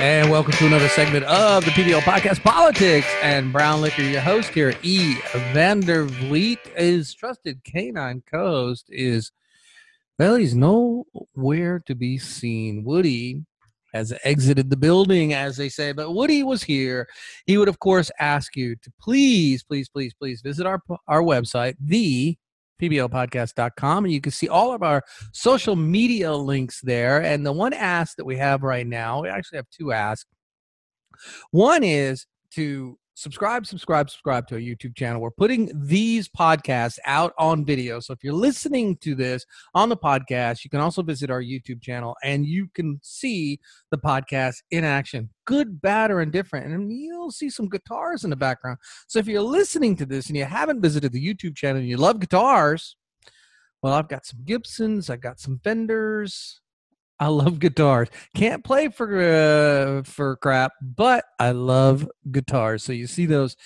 And welcome to another segment of the PBL Podcast Politics and Brown Liquor. Your host here, E. Vander Vliet, his trusted canine co host is, well, he's nowhere to be seen. Woody has exited the building, as they say, but Woody was here. He would, of course, ask you to please, please, please, please visit our, our website, the pblpodcast.com and you can see all of our social media links there. And the one ask that we have right now we actually have two asks one is to subscribe, subscribe, subscribe to our YouTube channel. We're putting these podcasts out on video. So if you're listening to this on the podcast, you can also visit our YouTube channel and you can see the podcast in action, good, bad, or indifferent. And you'll see some guitars in the background. So if you're listening to this and you haven't visited the YouTube channel and you love guitars, well, I've got some Gibsons, I've got some Fenders, I love guitars. Can't play for uh, for crap, but I love guitars. So you see those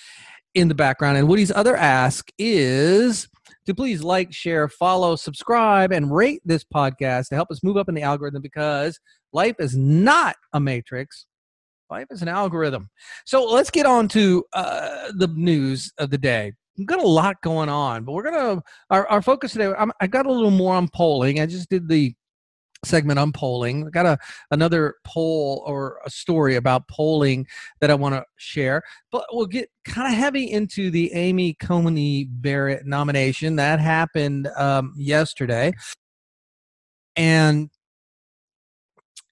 in the background. And Woody's other ask is to please like, share, follow, subscribe, and rate this podcast to help us move up in the algorithm because life is not a matrix. Life is an algorithm. So let's get on to uh, the news of the day. We've got a lot going on, but we're going to, our, our focus today, I'm, I got a little more on polling. I just did the segment on polling. I got a another poll or a story about polling that I want to share, but we'll get kind of heavy into the Amy Coney Barrett nomination that happened um, yesterday, and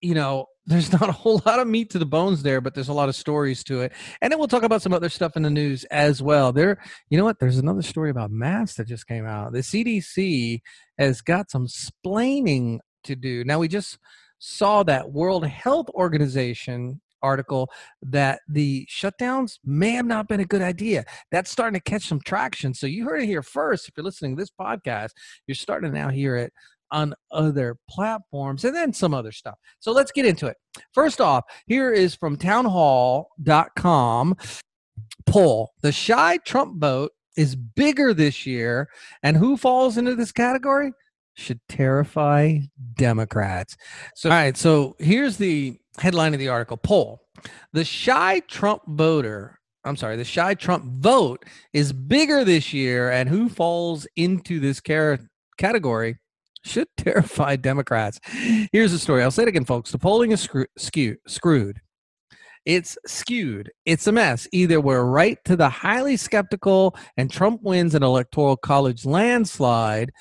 you know. There's not a whole lot of meat to the bones there, but there's a lot of stories to it. And then we'll talk about some other stuff in the news as well. There, you know what? There's another story about masks that just came out. The CDC has got some splaining to do. Now, we just saw that World Health Organization article that the shutdowns may have not been a good idea. That's starting to catch some traction. So you heard it here first. If you're listening to this podcast, you're starting to now hear it on other platforms and then some other stuff. So let's get into it. First off, here is from townhall.com poll. The shy Trump vote is bigger this year. And who falls into this category? Should terrify Democrats. So, all right. So here's the headline of the article poll The shy Trump voter, I'm sorry, the shy Trump vote is bigger this year, and who falls into this car- category should terrify Democrats. Here's the story. I'll say it again, folks. The polling is screw- skew- screwed. It's skewed. It's a mess. Either we're right to the highly skeptical and Trump wins an electoral college landslide,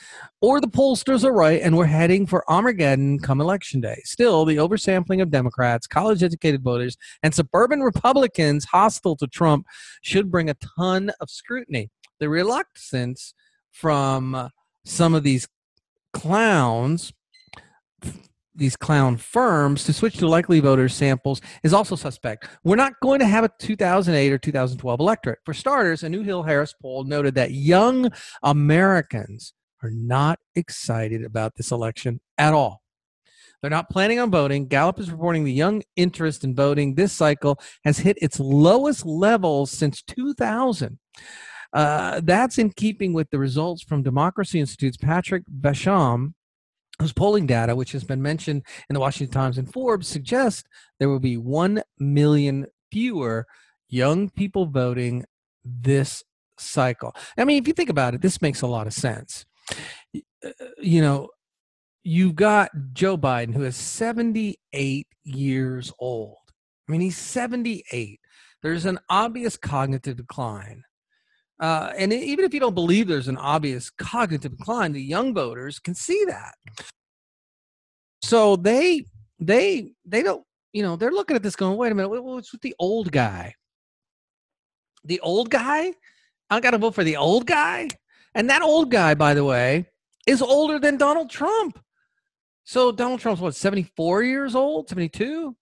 or the pollsters are right and we're heading for Armageddon come election day. Still, the oversampling of Democrats, college educated voters, and suburban Republicans hostile to Trump should bring a ton of scrutiny. The reluctance from some of these clowns these clown firms to switch to likely voter samples is also suspect. We're not going to have a 2008 or 2012 electorate. For starters, a New Hill Harris poll noted that young Americans are not excited about this election at all. They're not planning on voting. Gallup is reporting the young interest in voting this cycle has hit its lowest levels since 2000. Uh, that's in keeping with the results from Democracy Institute's Patrick Basham whose polling data, which has been mentioned in the Washington Times and Forbes, suggests there will be 1 million fewer young people voting this cycle. I mean, if you think about it, this makes a lot of sense. Uh, you know, you've got Joe Biden, who is 78 years old. I mean, he's 78. There's an obvious cognitive decline. Uh, and even if you don't believe there's an obvious cognitive decline, the young voters can see that. So they they they don't you know they're looking at this going, wait a minute, what's with the old guy? The old guy? I got to vote for the old guy, and that old guy, by the way, is older than Donald Trump. So Donald Trump's what, 74 years old, 72?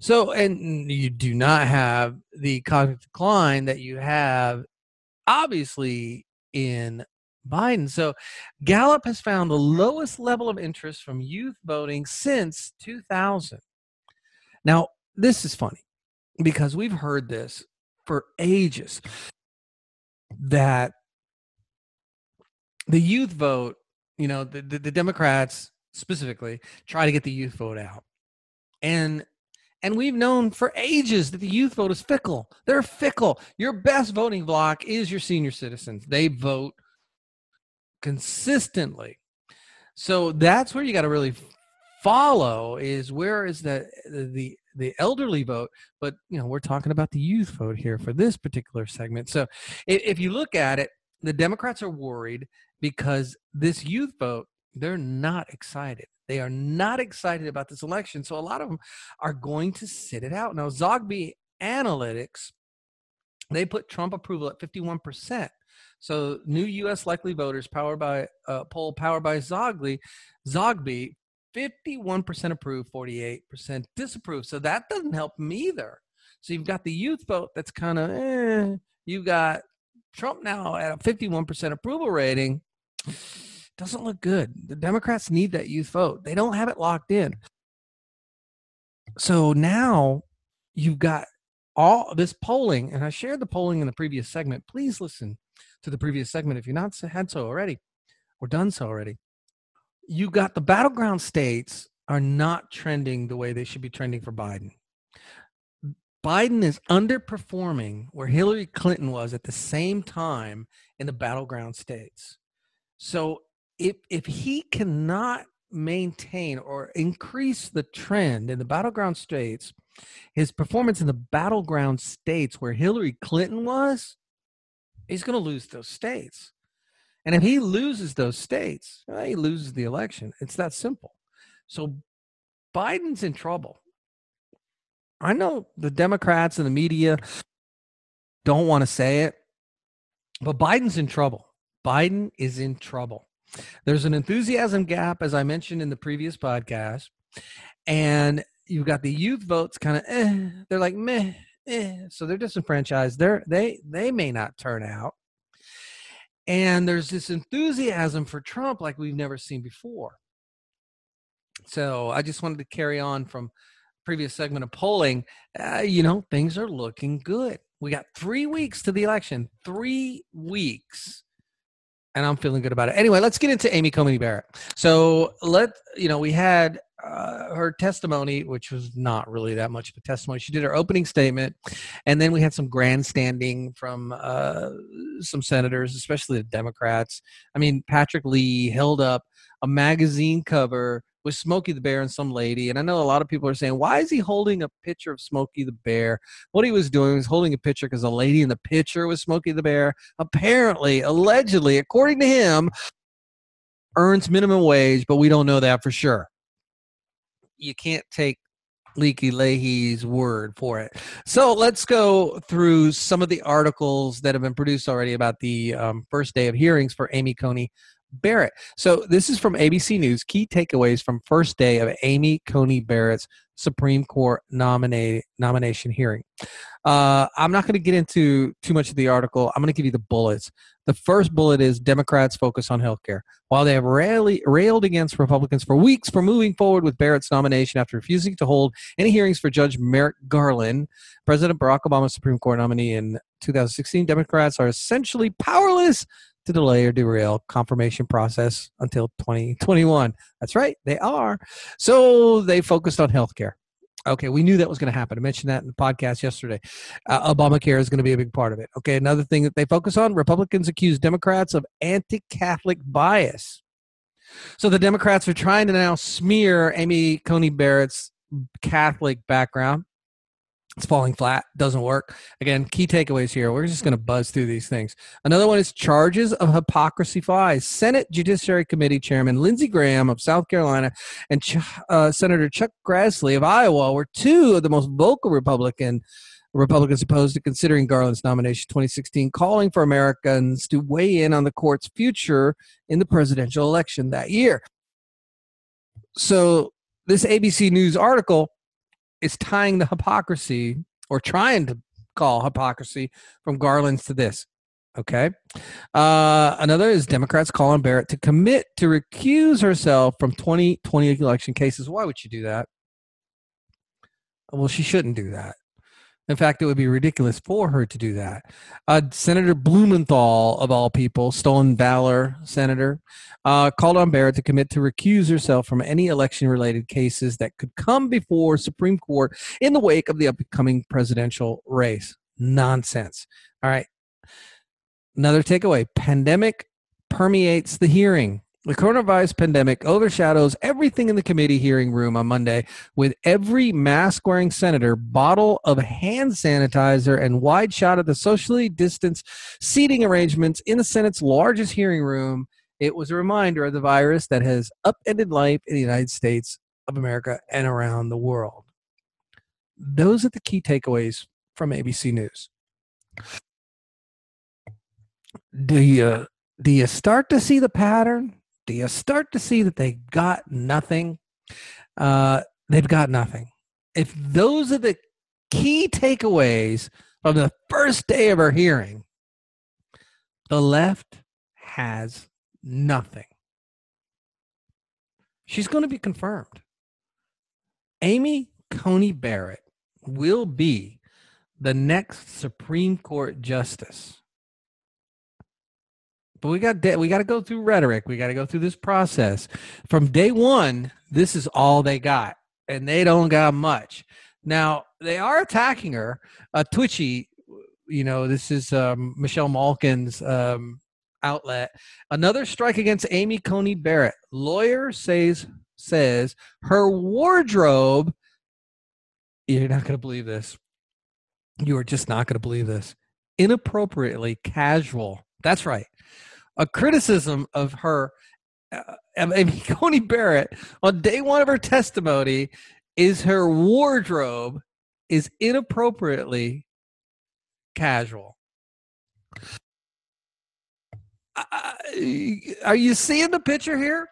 So, and you do not have the cognitive decline that you have obviously in Biden. So Gallup has found the lowest level of interest from youth voting since 2000. Now, this is funny because we've heard this for ages that the youth vote, you know, the, the, the Democrats specifically try to get the youth vote out. And And we've known for ages that the youth vote is fickle. They're fickle. Your best voting block is your senior citizens. They vote consistently. So that's where you got to really follow is where is the the the elderly vote but you know we're talking about the youth vote here for this particular segment so if, if you look at it the democrats are worried because this youth vote they're not excited they are not excited about this election so a lot of them are going to sit it out now zogby analytics they put trump approval at 51% so new U.S. likely voters powered by uh, poll powered by Zogby, Zogby, 51% approve, 48% disapprove. So that doesn't help them either. So you've got the youth vote that's kind of eh. You've got Trump now at a 51% approval rating. Doesn't look good. The Democrats need that youth vote. They don't have it locked in. So now you've got all this polling, and I shared the polling in the previous segment. Please listen to the previous segment if you're not had so already or done so already. You got the battleground states are not trending the way they should be trending for Biden. Biden is underperforming where Hillary Clinton was at the same time in the battleground states. So if if he cannot maintain or increase the trend in the battleground states, his performance in the battleground states where Hillary Clinton was, he's going to lose those states. And if he loses those states, well, he loses the election. It's that simple. So Biden's in trouble. I know the Democrats and the media don't want to say it, but Biden's in trouble. Biden is in trouble. There's an enthusiasm gap, as I mentioned in the previous podcast, and you've got the youth votes kind of eh, they're like meh eh, so they're disenfranchised. They're they they may not turn out. And there's this enthusiasm for Trump like we've never seen before. So I just wanted to carry on from previous segment of polling. Uh, you know, things are looking good. We got three weeks to the election. Three weeks and I'm feeling good about it. Anyway, let's get into Amy Coney Barrett. So let you know we had uh, her testimony, which was not really that much of a testimony. She did her opening statement, and then we had some grandstanding from uh, some senators, especially the Democrats. I mean, Patrick Leahy held up a magazine cover with Smokey the Bear and some lady. And I know a lot of people are saying, why is he holding a picture of Smokey the Bear? What he was doing was holding a picture because a lady in the picture was Smokey the Bear. Apparently, allegedly, according to him, earns minimum wage, but we don't know that for sure you can't take Leaky Leahy's word for it. So let's go through some of the articles that have been produced already about the um, first day of hearings for Amy Coney Barrett. So this is from ABC News. Key takeaways from first day of Amy Coney Barrett's Supreme Court nominate, nomination hearing. Uh, I'm not going to get into too much of the article. I'm going to give you the bullets. The first bullet is Democrats focus on health care. While they have rarely, railed against Republicans for weeks for moving forward with Barrett's nomination after refusing to hold any hearings for Judge Merrick Garland, President Barack Obama's Supreme Court nominee in 2016, Democrats are essentially powerless to delay or derail confirmation process until 2021. That's right, they are. So they focused on healthcare. Okay, we knew that was going to happen. I mentioned that in the podcast yesterday. Uh, Obamacare is going to be a big part of it. Okay, another thing that they focus on Republicans accuse Democrats of anti Catholic bias. So the Democrats are trying to now smear Amy Coney Barrett's Catholic background it's falling flat doesn't work. Again key takeaways here we're just going to buzz through these things. Another one is charges of hypocrisy flies senate judiciary committee chairman lindsey graham of south carolina and uh, senator chuck grassley of iowa were two of the most vocal republican republicans opposed to considering garland's nomination 2016 calling for americans to weigh in on the court's future in the presidential election that year. So this abc news article is tying the hypocrisy or trying to call hypocrisy from Garland's to this. Okay. Uh, another is Democrats calling Barrett to commit to recuse herself from 2020 election cases. Why would she do that? Well, she shouldn't do that. In fact, it would be ridiculous for her to do that. Uh, senator Blumenthal, of all people, stolen valor senator, uh, called on Barrett to commit to recuse herself from any election related cases that could come before Supreme Court in the wake of the upcoming presidential race. Nonsense. All right. Another takeaway pandemic permeates the hearing. The coronavirus pandemic overshadows everything in the committee hearing room on Monday, with every mask wearing senator, bottle of hand sanitizer, and wide shot of the socially distanced seating arrangements in the Senate's largest hearing room. It was a reminder of the virus that has upended life in the United States of America and around the world. Those are the key takeaways from ABC News. Do you do you start to see the pattern? You start to see that they got nothing? Uh, they've got nothing. If those are the key takeaways of the first day of our hearing, the left has nothing. She's going to be confirmed. Amy Coney Barrett will be the next Supreme Court justice but we got de- we got to go through rhetoric. We got to go through this process. From day one, this is all they got, and they don't got much. Now they are attacking her. Uh, Twitchy, you know, this is um, Michelle Malkin's um, outlet. Another strike against Amy Coney Barrett. Lawyer says says her wardrobe. You're not going to believe this. You are just not going to believe this. Inappropriately casual. That's right a criticism of her, uh, Coney Barrett on day one of her testimony is her wardrobe is inappropriately casual. Uh, are you seeing the picture here?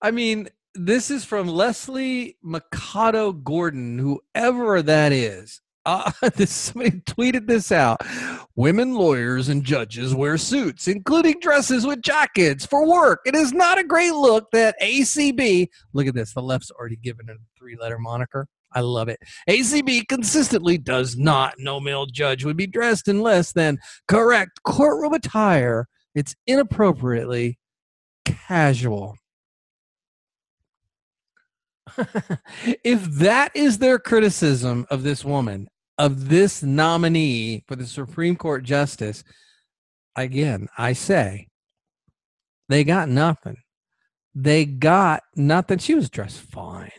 I mean, this is from Leslie Mercado Gordon, whoever that is. Uh, this, somebody tweeted this out. Women lawyers and judges wear suits, including dresses with jackets for work. It is not a great look that ACB, look at this, the left's already given a three letter moniker. I love it. ACB consistently does not. No male judge would be dressed in less than correct courtroom attire. It's inappropriately casual. if that is their criticism of this woman, of this nominee for the Supreme Court justice, again, I say they got nothing. They got nothing. She was dressed fine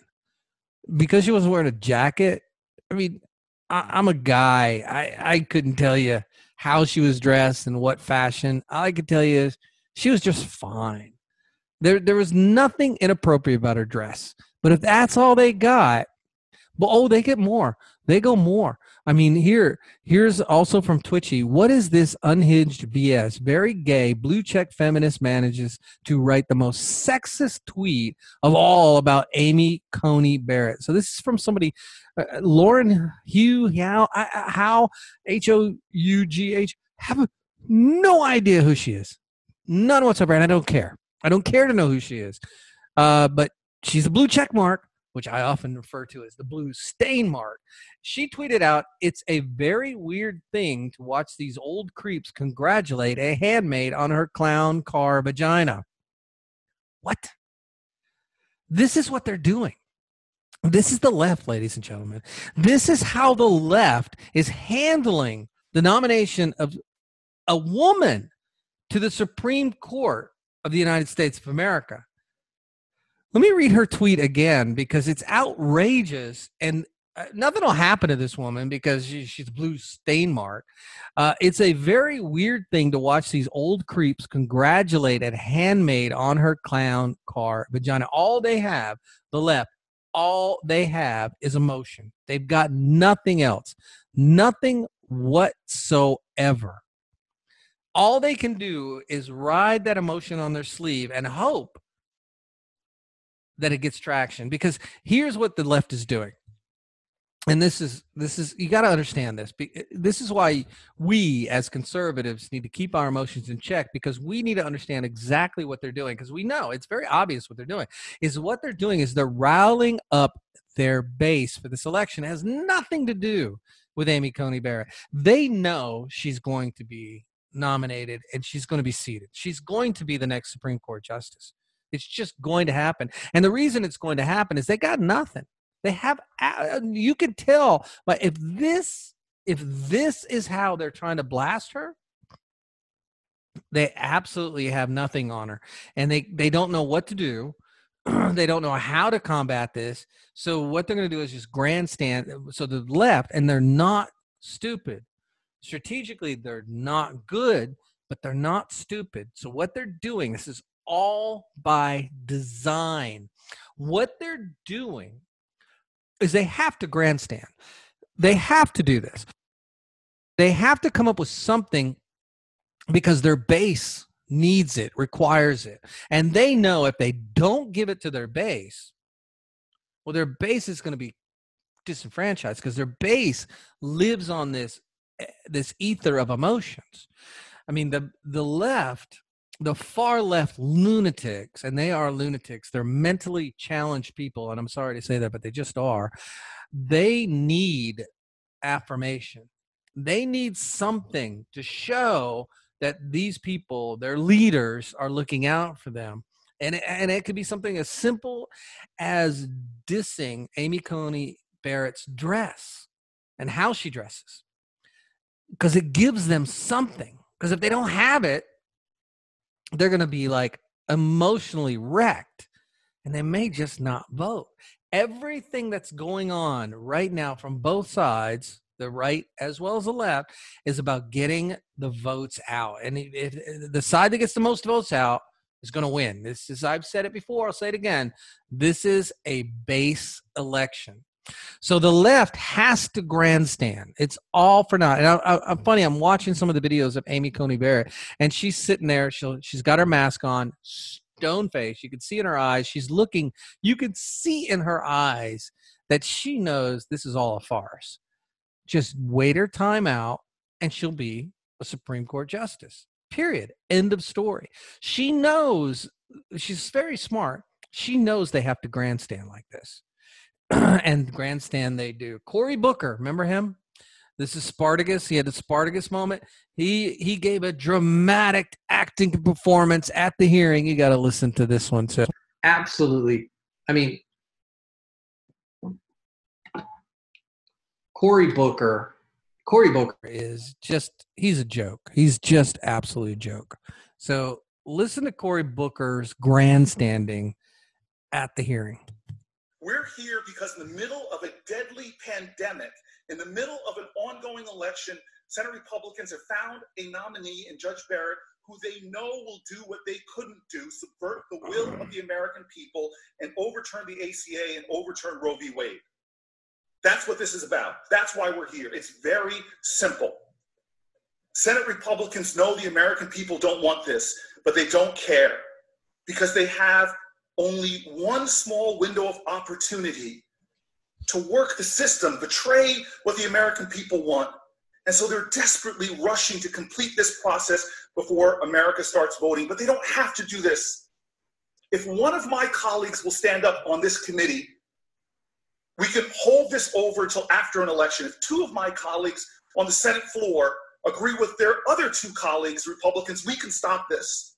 because she wasn't wearing a jacket. I mean, I, am a guy. I, I couldn't tell you how she was dressed and what fashion. All I could tell you is she was just fine. There, there was nothing inappropriate about her dress. But if that's all they got, well, oh, they get more. They go more. I mean, here, here's also from Twitchy. What is this unhinged BS? Very gay, blue check feminist manages to write the most sexist tweet of all about Amy Coney Barrett. So this is from somebody, uh, uh Lauren Hugh How How H O U G H. Have no idea who she is, none whatsoever, and I don't care. I don't care to know who she is. Uh, but she's a blue check mark which I often refer to as the blue stain mark. She tweeted out, It's a very weird thing to watch these old creeps congratulate a handmaid on her clown car vagina. What? This is what they're doing. This is the left, ladies and gentlemen. This is how the left is handling the nomination of a woman to the Supreme Court of the United States of America. Let me read her tweet again because it's outrageous and uh, nothing will happen to this woman because she, she's blue stain mark. Uh, it's a very weird thing to watch these old creeps congratulate a handmaid on her clown car vagina. All they have, the left, all they have is emotion. They've got nothing else, nothing whatsoever. All they can do is ride that emotion on their sleeve and hope that it gets traction because here's what the left is doing and this is this is you got to understand this eh, this is why we as conservatives need to keep our emotions in check because we need to understand exactly what they're doing because we know it's very obvious what they're doing is what they're doing is they're riling up their base for this election it has nothing to do with Amy Coney Barrett. They know she's going to be nominated and she's going to be seated. She's going to be the next Supreme Court justice. It's just going to happen. And the reason it's going to happen is they got nothing. They have uh, you can tell but if this if this is how they're trying to blast her, they absolutely have nothing on her. And they they don't know what to do. They don't know how to combat this. So what they're going to do is just grandstand uh, so the left and they're not stupid. Strategically they're not good but they're not stupid. So what they're doing this is all by design what they're doing is they have to grandstand they have to do this they have to come up with something because their base needs it, requires it. And they know if they don't give it to their base, well, their base is going to be disenfranchised because their base lives on this eh, this ether of emotions. I mean, the the left, the far left lunatics, and they are lunatics. They're mentally challenged people, and I'm sorry to say that, but they just are. They need affirmation. They need something to show that these people, their leaders, are looking out for them. And and it could be something as simple as dissing Amy Coney Barrett's dress and how she dresses, because it gives them something. Because if they don't have it, they're going to be like emotionally wrecked and they may just not vote. Everything that's going on right now from both sides the right as well as the left, is about getting the votes out. And if the side that gets the most votes out is going to win. This is, I've said it before, I'll say it again. This is a base election. So the left has to grandstand. It's all for naught. And I, am funny. I'm watching some of the videos of Amy Coney Barrett, and she's sitting there. She'll she's got her mask on, stone face. You can see in her eyes. She's looking. You can see in her eyes that she knows this is all a farce. Just wait her time out and she'll be a Supreme Court justice. Period. End of story. She knows, she's very smart. She knows they have to grandstand like this. and grandstand they do. Cory Booker, remember him? This is Spartacus. He had a Spartacus moment. He he gave a dramatic acting performance at the hearing. You got to listen to this one too. Absolutely. I mean, Cory Booker, Cory Booker is just he's a joke. He's just absolutely a joke. So listen to Cory Booker's grandstanding at the hearing. We're here because in the middle of a deadly pandemic, in the middle of an ongoing election, Senate Republicans have found a nominee in Judge Barrett who they know will do what they couldn't do, subvert the will of the American people and overturn the ACA and overturn Roe v. Wade. That's what this is about. That's why we're here. It's very simple. Senate Republicans know the American people don't want this, but they don't care because they have only one small window of opportunity to work the system, betray what the American people want. And so they're desperately rushing to complete this process before America starts voting. But they don't have to do this. If one of my colleagues will stand up on this committee we can hold this over until after an election. If two of my colleagues on the Senate floor agree with their other two colleagues, Republicans, we can stop this.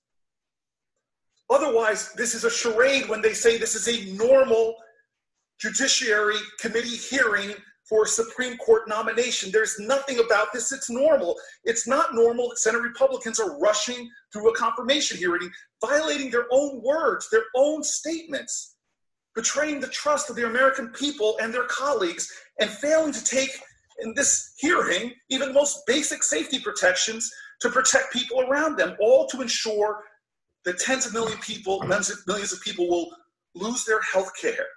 Otherwise, this is a charade when they say this is a normal Judiciary Committee hearing for a Supreme Court nomination. There's nothing about this that's normal. It's not normal that Senate Republicans are rushing through a confirmation hearing, violating their own words, their own statements betraying the trust of the American people and their colleagues, and failing to take in this hearing even the most basic safety protections to protect people around them, all to ensure that tens of million people, millions of people will lose their health care.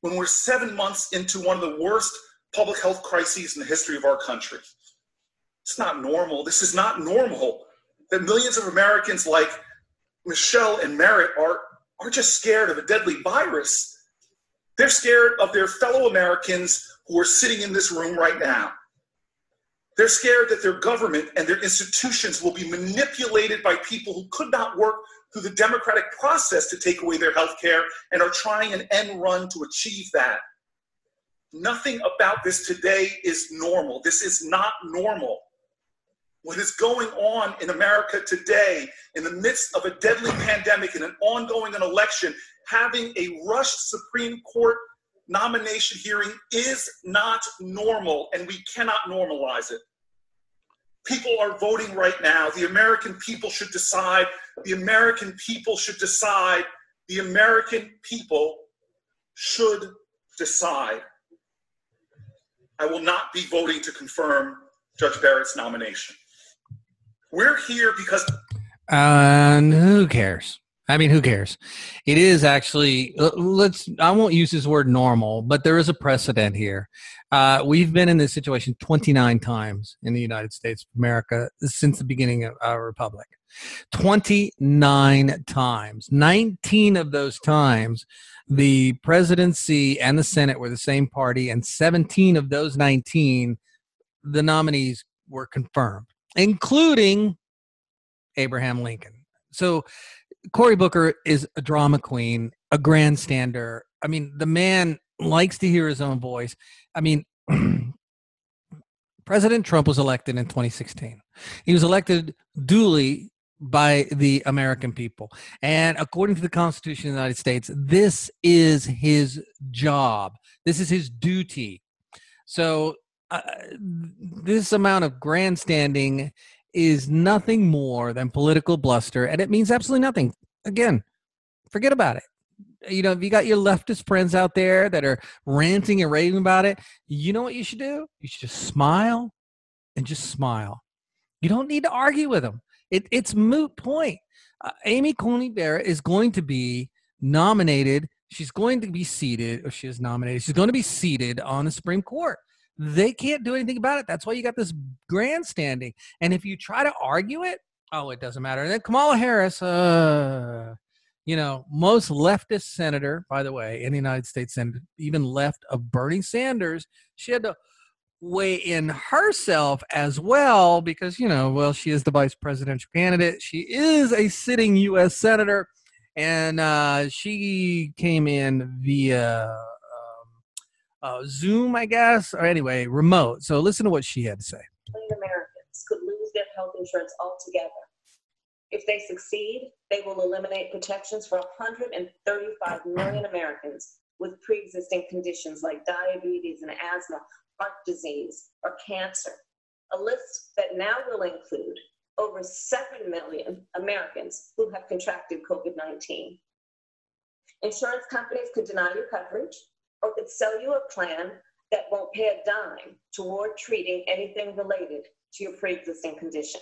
When we're seven months into one of the worst public health crises in the history of our country. It's not normal. This is not normal that millions of Americans like Michelle and Merritt are aren't just scared of a deadly virus. They're scared of their fellow Americans who are sitting in this room right now. They're scared that their government and their institutions will be manipulated by people who could not work through the democratic process to take away their health care and are trying an end run to achieve that. Nothing about this today is normal. This is not normal. What is going on in America today, in the midst of a deadly pandemic and an ongoing election, having a rushed Supreme Court nomination hearing is not normal, and we cannot normalize it. People are voting right now. The American people should decide. The American people should decide. The American people should decide. I will not be voting to confirm Judge Barrett's nomination. We're here because. And who cares? I mean, who cares? It is actually, let's, I won't use this word normal, but there is a precedent here. Uh, we've been in this situation 29 times in the United States of America since the beginning of our republic. 29 times. 19 of those times, the presidency and the Senate were the same party, and 17 of those 19, the nominees were confirmed, including Abraham Lincoln. So Cory Booker is a drama queen, a grandstander. I mean, the man likes to hear his own voice. I mean, President Trump was elected in 2016. He was elected duly by the American people. And according to the Constitution of the United States, this is his job, this is his duty. So, uh, this amount of grandstanding is nothing more than political bluster, and it means absolutely nothing. Again, forget about it. You know, if you got your leftist friends out there that are ranting and raving about it, you know what you should do? You should just smile and just smile. You don't need to argue with them. It, it's moot point. Uh, Amy Coney Barrett is going to be nominated. She's going to be seated, or she is nominated. She's going to be seated on the Supreme Court. They can't do anything about it. That's why you got this grandstanding. And if you try to argue it, oh, it doesn't matter. And then Kamala Harris, uh, you know, most leftist senator, by the way, in the United States Senate, even left of Bernie Sanders, she had to weigh in herself as well because, you know, well, she is the vice presidential candidate. She is a sitting U.S. senator, and uh, she came in via uh, Zoom, I guess, or anyway, remote. So listen to what she had to say. Americans could lose their health insurance altogether. If they succeed, they will eliminate protections for 135 million Americans with pre existing conditions like diabetes and asthma, heart disease, or cancer. A list that now will include over 7 million Americans who have contracted COVID 19. Insurance companies could deny you coverage, or could sell you a plan that won't pay a dime toward treating anything related to your pre-existing condition.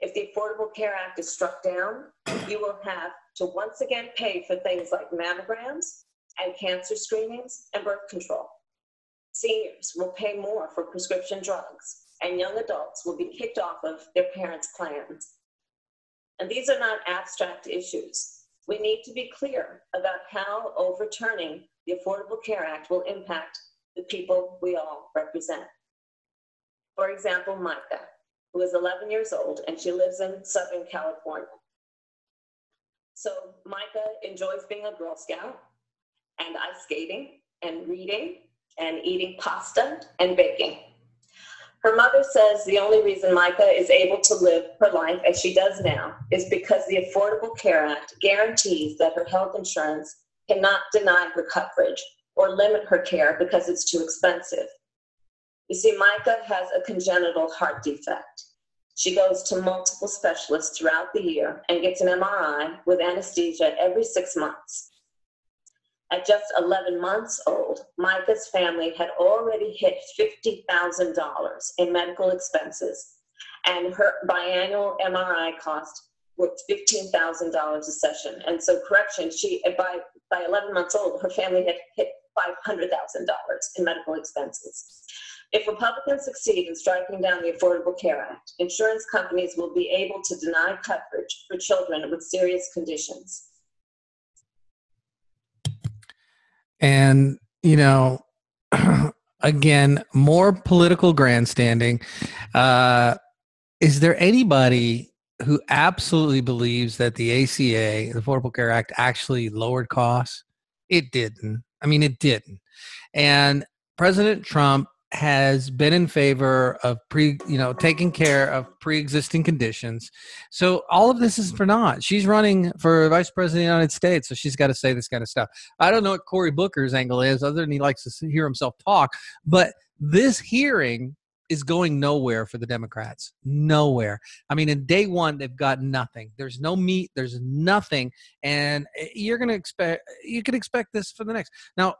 If the Affordable Care Act is struck down, you will have to once again pay for things like mammograms and cancer screenings and birth control. Seniors will pay more for prescription drugs, and young adults will be kicked off of their parents' plans. And these are not abstract issues. We need to be clear about how overturning the Affordable Care Act will impact the people we all represent. For example, Micah, who is 11 years old and she lives in Southern California. So Micah enjoys being a Girl Scout and ice skating and reading and eating pasta and baking. Her mother says the only reason Micah is able to live her life as she does now is because the Affordable Care Act guarantees that her health insurance cannot deny her coverage or limit her care because it's too expensive. You see, Micah has a congenital heart defect. She goes to multiple specialists throughout the year and gets an MRI with anesthesia every six months. At just 11 months old, Micah's family had already hit $50,000 in medical expenses, and her biannual MRI cost was $15,000 a session. And so, correction, she by by 11 months old, her family had hit $500,000 in medical expenses. If Republicans succeed in striking down the Affordable Care Act, insurance companies will be able to deny coverage for children with serious conditions. And, you know, again, more political grandstanding. Uh, is there anybody who absolutely believes that the ACA, the Affordable Care Act, actually lowered costs. It didn't. I mean, it didn't. And President Trump has been in favor of pre you know taking care of pre-existing conditions so all of this is for naught she's running for vice president of the united states so she's got to say this kind of stuff i don't know what cory booker's angle is other than he likes to hear himself talk but this hearing is going nowhere for the democrats nowhere i mean in day one they've got nothing there's no meat there's nothing and eh, you're to expect you can expect this for the next now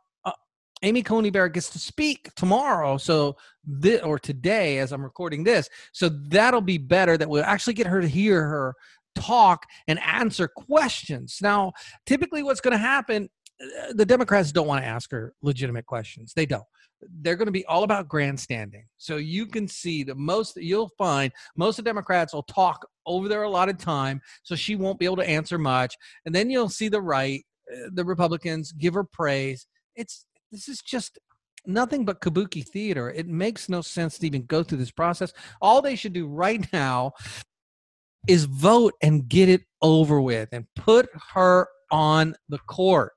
Amy Coney Barrett gets to speak tomorrow, so this, or today as I'm recording this. So that'll be better. That we'll actually get her to hear her talk and answer questions. Now, typically, what's going to happen? Uh, the Democrats don't want to ask her legitimate questions. They don't. They're going to be all about grandstanding. So you can see the most you'll find most of the Democrats will talk over their allotted time, so she won't be able to answer much. And then you'll see the right, uh, the Republicans give her praise. It's this is just nothing but kabuki theater. It makes no sense to even go through this process. All they should do right now is vote and get it over with and put her on the court.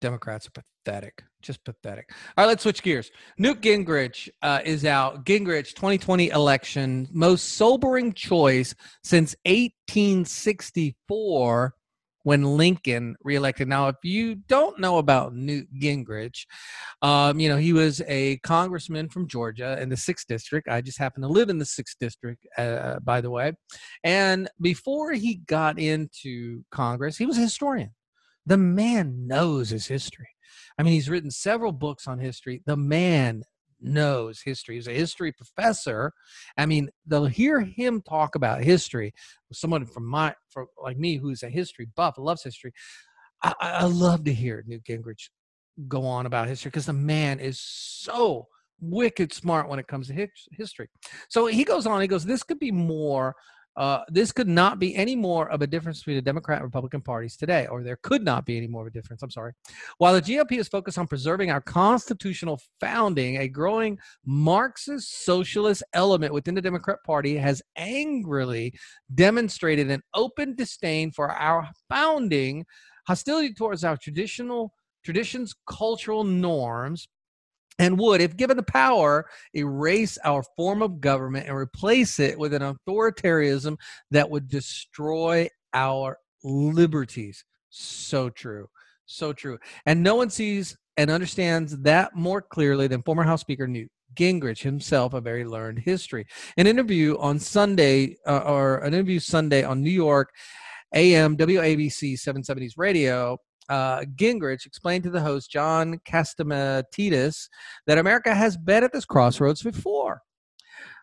Democrats are pathetic. Just pathetic. All right, let's switch gears. Newt Gingrich uh, is out. Gingrich, 2020 election, most sobering choice since 1864 when Lincoln reelected. Now, if you don't know about Newt Gingrich, um, you know, he was a congressman from Georgia in the 6th District. I just happen to live in the 6th District, uh, by the way. And before he got into Congress, he was a historian. The man knows his history. I mean, he's written several books on history. The man knows history. He's a history professor. I mean, they'll hear him talk about history. Someone from my, for like me, who's a history buff, loves history. I, I love to hear Newt Gingrich go on about history because the man is so wicked smart when it comes to history. So he goes on. He goes, "This could be more uh, this could not be any more of a difference between the Democrat and Republican parties today, or there could not be any more of a difference. I'm sorry. While the GOP is focused on preserving our constitutional founding, a growing Marxist socialist element within the Democrat Party has angrily demonstrated an open disdain for our founding, hostility towards our traditional traditions, cultural norms, and would, if given the power, erase our form of government and replace it with an authoritarianism that would destroy our liberties. So true. So true. And no one sees and understands that more clearly than former House Speaker Newt Gingrich himself, a very learned history. An interview on Sunday, uh, or an interview Sunday on New York AM WABC 770s radio, uh, Gingrich explained to the host, John Catsimatidis, that America has been at this crossroads before.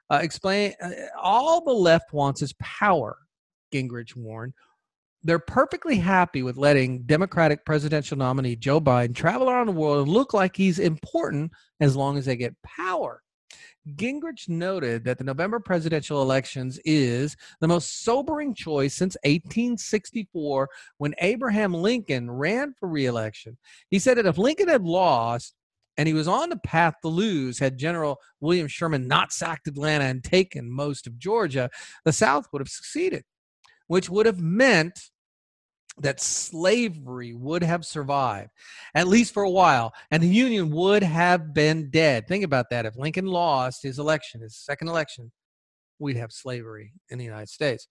Uh, explain uh, all the left wants is power, Gingrich warned. They're perfectly happy with letting Democratic presidential nominee Joe Biden travel around the world and look like he's important as long as they get power. Gingrich noted that the November presidential elections is the most sobering choice since 1864 when Abraham Lincoln ran for reelection. He said that if Lincoln had lost, and he was on the path to lose had General William Sherman not sacked Atlanta and taken most of Georgia, the South would have succeeded, which would have meant that slavery would have survived, at least for a while, and the Union would have been dead. Think about that. If Lincoln lost his election, his second election, we'd have slavery in the United States.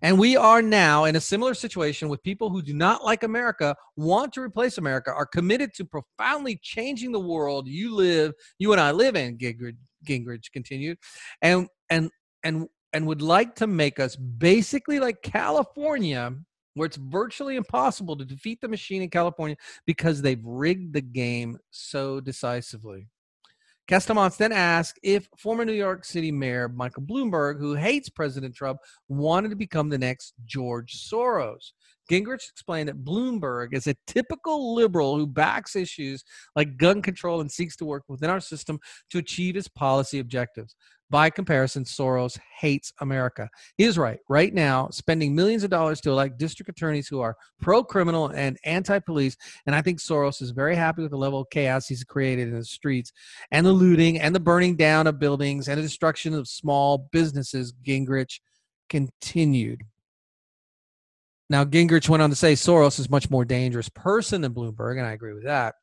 And we are now in a similar situation with people who do not like America, want to replace America, are committed to profoundly changing the world you live, you and I live in, Gingrich, continued, and and and and would like to make us basically like California where it's virtually impossible to defeat the machine in California because they've rigged the game so decisively. Catsimatidis then asked if former New York City Mayor Michael Bloomberg, who hates President Trump, wanted to become the next George Soros. Gingrich explained that Bloomberg is a typical liberal who backs issues like gun control and seeks to work within our system to achieve his policy objectives. By comparison, Soros hates America. He is right. Right now, spending millions of dollars to elect district attorneys who are pro criminal and anti police. And I think Soros is very happy with the level of chaos he's created in the streets and the looting and the burning down of buildings and the destruction of small businesses, Gingrich continued. Now, Gingrich went on to say Soros is much more dangerous person than Bloomberg, and I agree with that.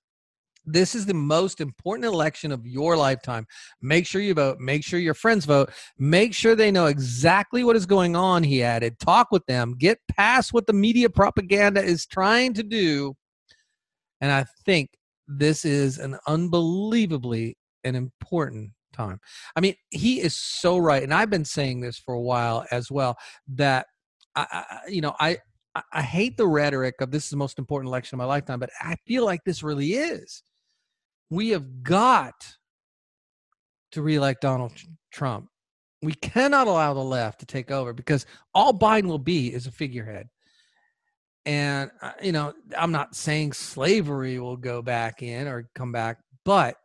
This is the most important election of your lifetime. Make sure you vote. Make sure your friends vote. Make sure they know exactly what is going on, he added. Talk with them. Get past what the media propaganda is trying to do. And I think this is an unbelievably an important time. I mean, he is so right. And I've been saying this for a while as well that I, I you know, I I hate the rhetoric of this is the most important election of my lifetime, but I feel like this really is we have got to reelect Donald Trump. We cannot allow the left to take over because all Biden will be is a figurehead. And, uh, you know, I'm not saying slavery will go back in or come back, but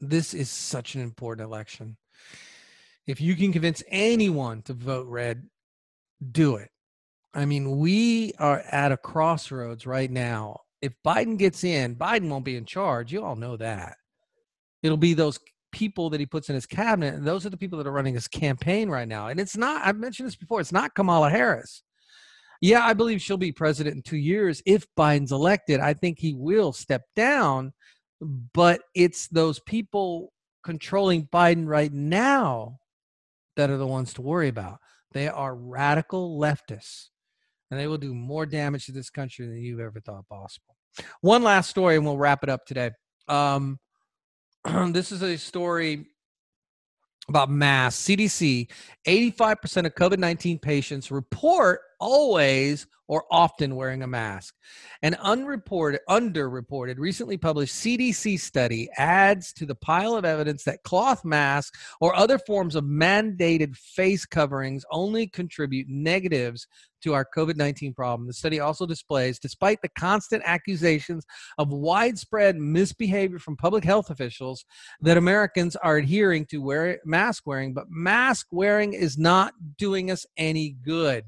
this is such an important election. If you can convince anyone to vote red, do it. I mean, we are at a crossroads right now if Biden gets in, Biden won't be in charge. You all know that. It'll be those people that he puts in his cabinet, and those are the people that are running his campaign right now. And it's not, I've mentioned this before, it's not Kamala Harris. Yeah, I believe she'll be president in two years if Biden's elected. I think he will step down, but it's those people controlling Biden right now that are the ones to worry about. They are radical leftists, and they will do more damage to this country than you've ever thought possible. One last story, and we'll wrap it up today. Um, this is a story about mass. CDC 85% of COVID 19 patients report always or often wearing a mask. An unreported, underreported, recently published CDC study adds to the pile of evidence that cloth masks or other forms of mandated face coverings only contribute negatives to our COVID 19 problem. The study also displays, despite the constant accusations of widespread misbehavior from public health officials, that Americans are adhering to wear, mask wearing, but mask wearing is not doing us any good.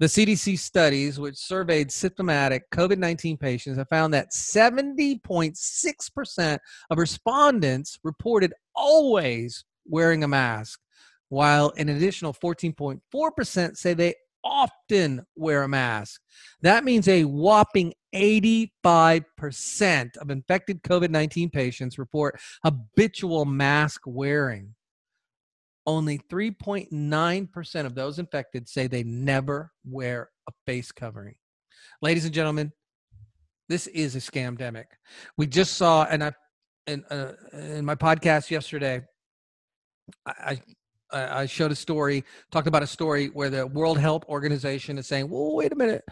The CDC studies, which surveyed symptomatic COVID 19 patients, have found that 70.6% of respondents reported always wearing a mask, while an additional 14.4% say they often wear a mask. That means a whopping 85% of infected COVID 19 patients report habitual mask wearing only 3.9% of those infected say they never wear a face covering. Ladies and gentlemen, this is a scamdemic. We just saw, and I, in, uh, in my podcast yesterday, I, I showed a story, talked about a story where the World Health Organization is saying, well, wait a minute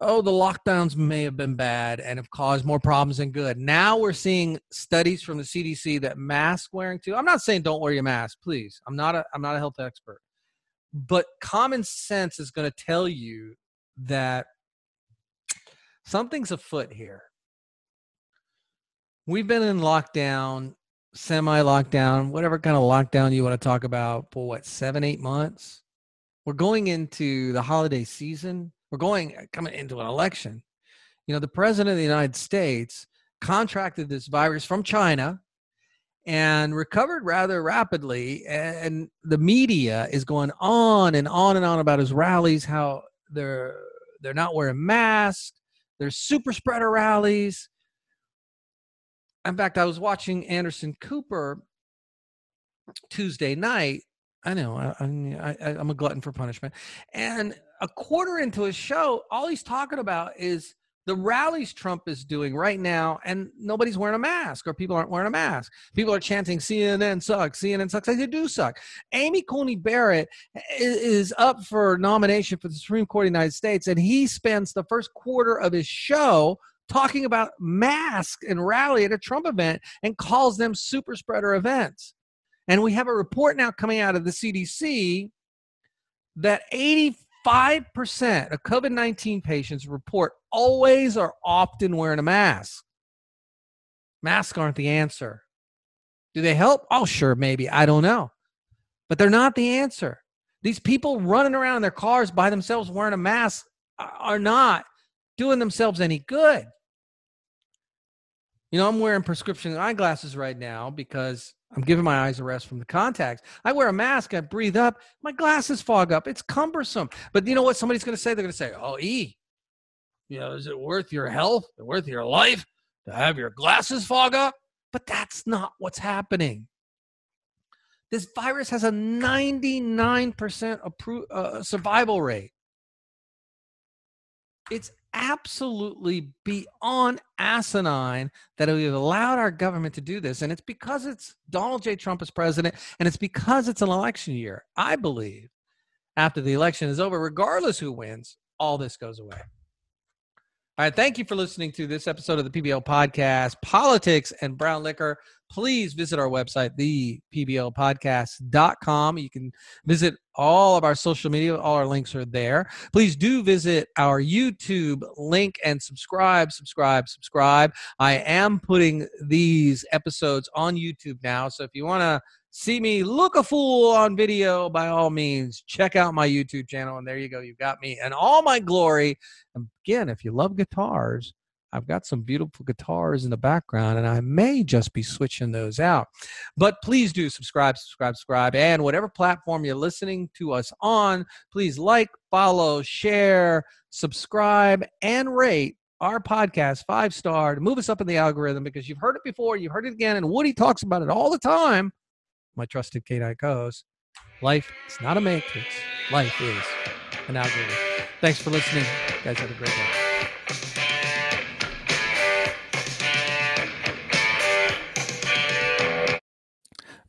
oh, the lockdowns may have been bad and have caused more problems than good. Now we're seeing studies from the CDC that mask wearing too. I'm not saying don't wear your mask, please. I'm not a I'm not a health expert. But common sense is going to tell you that something's afoot here. We've been in lockdown, semi lockdown, whatever kind of lockdown you want to talk about for what, seven, eight months? We're going into the holiday season we're going uh, coming into an election. You know, the president of the United States contracted this virus from China and recovered rather rapidly. And the media is going on and on and on about his rallies, how they're they're not wearing masks, there's super spreader rallies. In fact, I was watching Anderson Cooper Tuesday night. I know I, I, I, I'm a glutton for punishment, and a quarter into his show, all he's talking about is the rallies Trump is doing right now, and nobody's wearing a mask, or people aren't wearing a mask. People are chanting CNN sucks, CNN sucks. They do suck. Amy Coney Barrett is up for nomination for the Supreme Court of the United States, and he spends the first quarter of his show talking about mask and rally at a Trump event and calls them super spreader events. And we have a report now coming out of the CDC that 80 5% of COVID 19 patients report always or often wearing a mask. Masks aren't the answer. Do they help? Oh, sure, maybe. I don't know. But they're not the answer. These people running around in their cars by themselves wearing a mask are not doing themselves any good. You know, I'm wearing prescription eyeglasses right now because I'm giving my eyes a rest from the contacts. I wear a mask, I breathe up, my glasses fog up. It's cumbersome. But you know what somebody's going to say? They're going to say, oh, E, You know, is it worth your health, worth your life to have your glasses fog up? But that's not what's happening. This virus has a 99% appro- uh, survival rate. It's absolutely beyond asinine that we've allowed our government to do this. And it's because it's Donald J. Trump as president, and it's because it's an election year. I believe after the election is over, regardless who wins, all this goes away. All right. Thank you for listening to this episode of the PBL podcast, Politics and Brown Liquor. Please visit our website, thepblpodcast.com. You can visit all of our social media. All our links are there. Please do visit our YouTube link and subscribe, subscribe, subscribe. I am putting these episodes on YouTube now. So if you want to see me look a fool on video, by all means, check out my YouTube channel. And there you go. You've got me and all my glory. And Again, if you love guitars, I've got some beautiful guitars in the background, and I may just be switching those out. But please do subscribe, subscribe, subscribe. And whatever platform you're listening to us on, please like, follow, share, subscribe, and rate our podcast five star to move us up in the algorithm because you've heard it before, you've heard it again, and Woody talks about it all the time my trusted K9 co-host. Life is not a matrix. Life is an algorithm. Thanks for listening. You guys have a great day.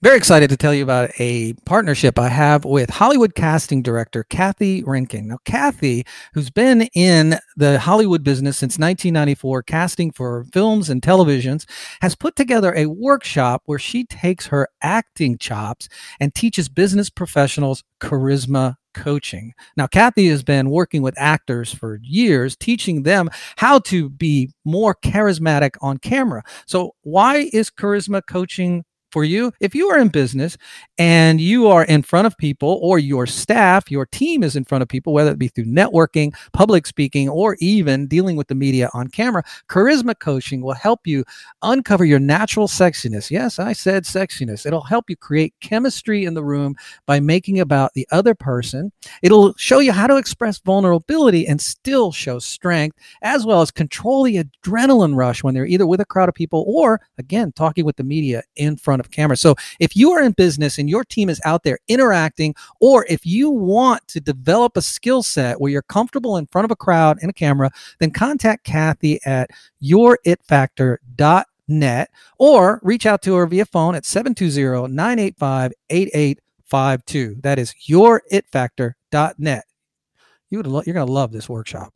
Very excited to tell you about a partnership I have with Hollywood casting director Kathy Rinkin. Now, Kathy, who's been in the Hollywood business since 1994, casting for films and televisions, has put together a workshop where she takes her acting chops and teaches business professionals charisma coaching. Now, Kathy has been working with actors for years, teaching them how to be more charismatic on camera. So, why is charisma coaching for you. If you are in business and you are in front of people or your staff, your team is in front of people, whether it be through networking, public speaking, or even dealing with the media on camera, charisma coaching will help you uncover your natural sexiness. Yes, I said sexiness. It'll help you create chemistry in the room by making about the other person. It'll show you how to express vulnerability and still show strength, as well as control the adrenaline rush when they're either with a crowd of people or, again, talking with the media in front of of camera. So if you are in business and your team is out there interacting, or if you want to develop a skill set where you're comfortable in front of a crowd and a camera, then contact Kathy at youritfactor.net or reach out to her via phone at 720-985-8852. That is youritfactor.net. You would lo- you're going to love this workshop.